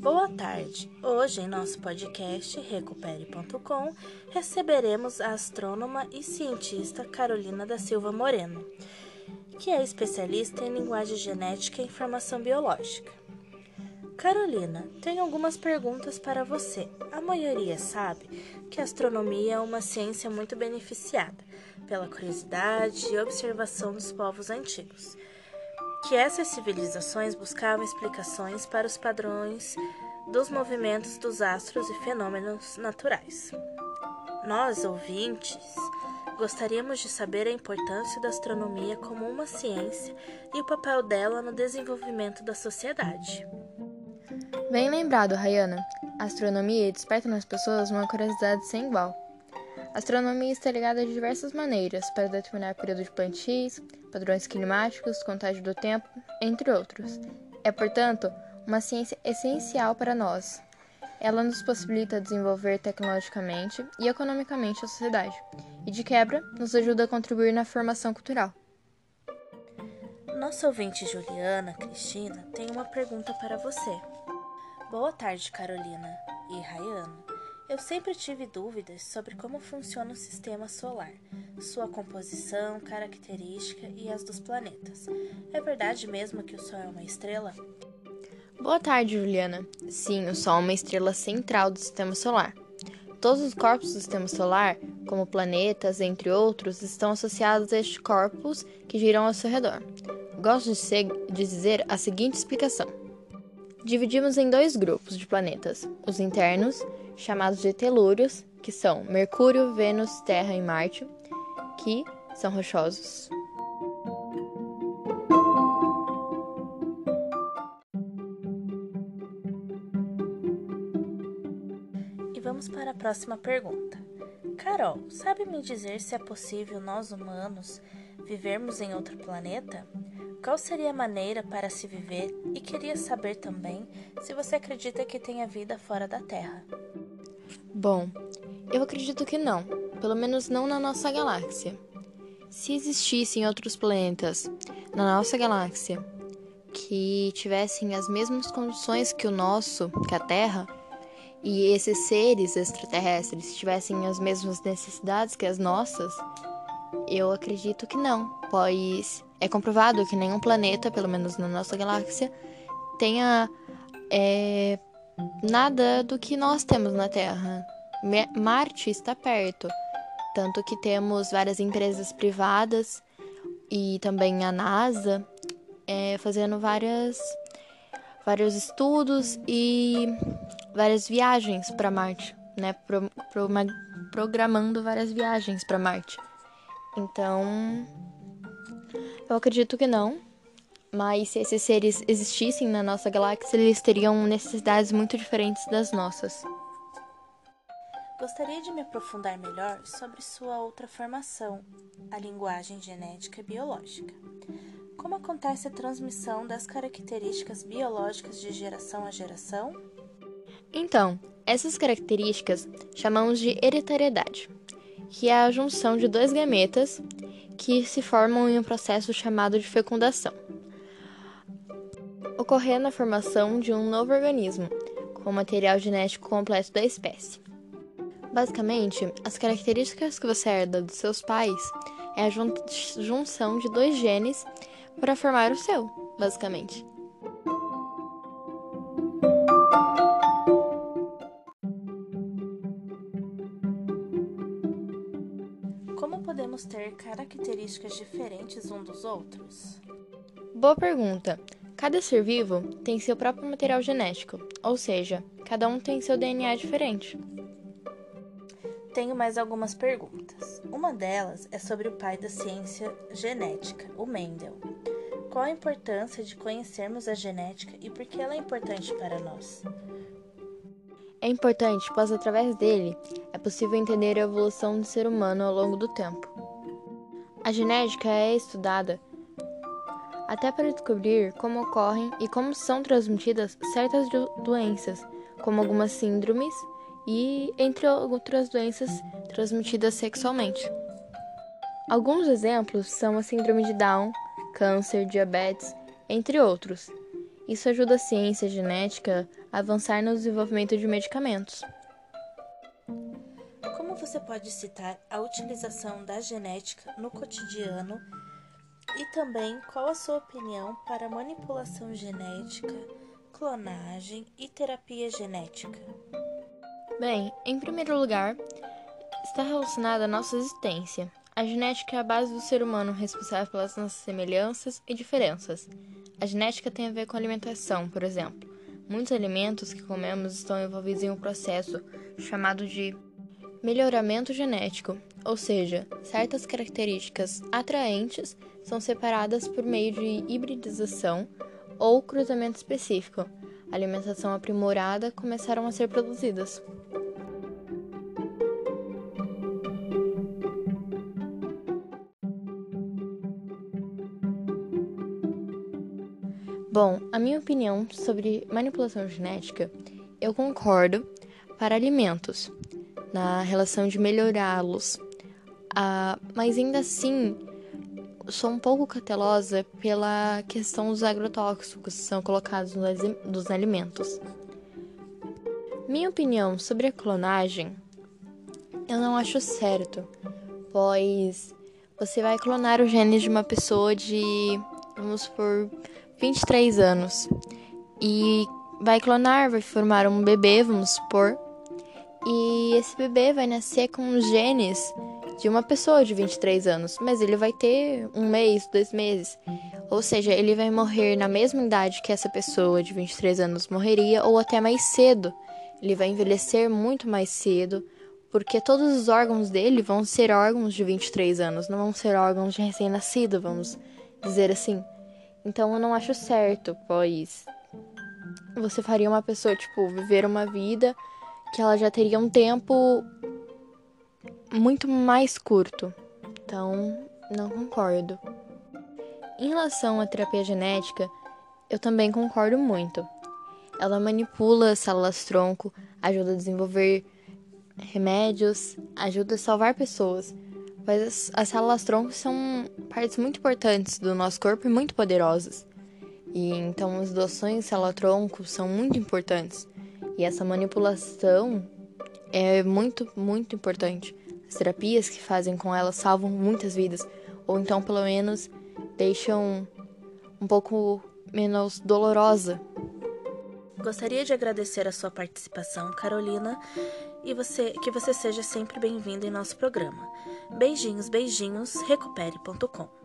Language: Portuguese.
Boa tarde! Hoje, em nosso podcast Recupere.com, receberemos a astrônoma e cientista Carolina da Silva Moreno, que é especialista em linguagem genética e informação biológica. Carolina, tenho algumas perguntas para você. A maioria sabe que a astronomia é uma ciência muito beneficiada pela curiosidade e observação dos povos antigos que essas civilizações buscavam explicações para os padrões dos movimentos dos astros e fenômenos naturais. Nós, ouvintes, gostaríamos de saber a importância da astronomia como uma ciência e o papel dela no desenvolvimento da sociedade. Bem lembrado, Rayana. A astronomia desperta nas pessoas uma curiosidade sem igual. A astronomia está ligada de diversas maneiras para determinar período de plantios, padrões climáticos, contagem do tempo, entre outros. É, portanto, uma ciência essencial para nós. Ela nos possibilita desenvolver tecnologicamente e economicamente a sociedade, e de quebra, nos ajuda a contribuir na formação cultural. Nossa ouvinte Juliana Cristina tem uma pergunta para você. Boa tarde, Carolina e Rayana. Eu sempre tive dúvidas sobre como funciona o sistema solar, sua composição, característica e as dos planetas. É verdade mesmo que o Sol é uma estrela? Boa tarde, Juliana. Sim, o Sol é uma estrela central do sistema solar. Todos os corpos do sistema solar, como planetas, entre outros, estão associados a estes corpos que giram ao seu redor. Gosto de dizer a seguinte explicação. Dividimos em dois grupos de planetas: os internos chamados de telúrios, que são Mercúrio, Vênus, Terra e Marte, que são rochosos. Vamos para a próxima pergunta. Carol, sabe me dizer se é possível nós humanos vivermos em outro planeta? Qual seria a maneira para se viver? E queria saber também se você acredita que tenha vida fora da Terra. Bom, eu acredito que não, pelo menos não na nossa galáxia. Se existissem outros planetas na nossa galáxia que tivessem as mesmas condições que o nosso, que a Terra, e esses seres extraterrestres tivessem as mesmas necessidades que as nossas, eu acredito que não, pois é comprovado que nenhum planeta, pelo menos na nossa galáxia, tenha é, nada do que nós temos na Terra. Marte está perto, tanto que temos várias empresas privadas e também a NASA é, fazendo várias, vários estudos e várias viagens para Marte, né? Pro, pro, programando várias viagens para Marte. Então, eu acredito que não, mas se esses seres existissem na nossa galáxia, eles teriam necessidades muito diferentes das nossas. Gostaria de me aprofundar melhor sobre sua outra formação, a linguagem genética biológica. Como acontece a transmissão das características biológicas de geração a geração? Então, essas características chamamos de hereditariedade, que é a junção de dois gametas que se formam em um processo chamado de fecundação ocorrendo a formação de um novo organismo, com o material genético completo da espécie. Basicamente, as características que você herda dos seus pais é a jun junção de dois genes para formar o seu, basicamente. Podemos ter características diferentes um dos outros? Boa pergunta. Cada ser vivo tem seu próprio material genético, ou seja, cada um tem seu DNA diferente. Tenho mais algumas perguntas. Uma delas é sobre o pai da ciência genética, o Mendel. Qual a importância de conhecermos a genética e por que ela é importante para nós? É importante, pois através dele é possível entender a evolução do ser humano ao longo do tempo. A genética é estudada até para descobrir como ocorrem e como são transmitidas certas doenças, como algumas síndromes e entre outras doenças transmitidas sexualmente. Alguns exemplos são a síndrome de Down, câncer, diabetes, entre outros. Isso ajuda a ciência genética a avançar no desenvolvimento de medicamentos. Você pode citar a utilização da genética no cotidiano e também qual a sua opinião para manipulação genética, clonagem e terapia genética? Bem, em primeiro lugar, está relacionada à nossa existência. A genética é a base do ser humano, responsável pelas nossas semelhanças e diferenças. A genética tem a ver com alimentação, por exemplo. Muitos alimentos que comemos estão envolvidos em um processo chamado de melhoramento genético, ou seja, certas características atraentes são separadas por meio de hibridização ou cruzamento específico. alimentação aprimorada começaram a ser produzidas. Bom, a minha opinião sobre manipulação genética, eu concordo para alimentos, na relação de melhorá-los. Ah, mas ainda assim, sou um pouco cautelosa pela questão dos agrotóxicos que são colocados nos alimentos. Minha opinião sobre a clonagem, eu não acho certo, pois você vai clonar os genes de uma pessoa de, vamos por 23 anos. E vai clonar, vai formar um bebê, vamos supor. E esse bebê vai nascer com genes de uma pessoa de 23 anos, mas ele vai ter um mês, dois meses. Ou seja, ele vai morrer na mesma idade que essa pessoa de 23 anos morreria, ou até mais cedo. Ele vai envelhecer muito mais cedo, porque todos os órgãos dele vão ser órgãos de 23 anos, não vão ser órgãos de recém-nascido, vamos dizer assim. Então eu não acho certo, pois você faria uma pessoa, tipo, viver uma vida que ela já teria um tempo muito mais curto. Então, não concordo. Em relação à terapia genética, eu também concordo muito. Ela manipula células-tronco, ajuda a desenvolver remédios, ajuda a salvar pessoas. Mas as, as células-tronco são partes muito importantes do nosso corpo e muito poderosas. E então as doações célula-tronco são muito importantes. E essa manipulação é muito, muito importante. As terapias que fazem com elas salvam muitas vidas, ou então pelo menos deixam um pouco menos dolorosa. Gostaria de agradecer a sua participação, Carolina, e você que você seja sempre bem-vindo em nosso programa. Beijinhos, beijinhos, recupere.com.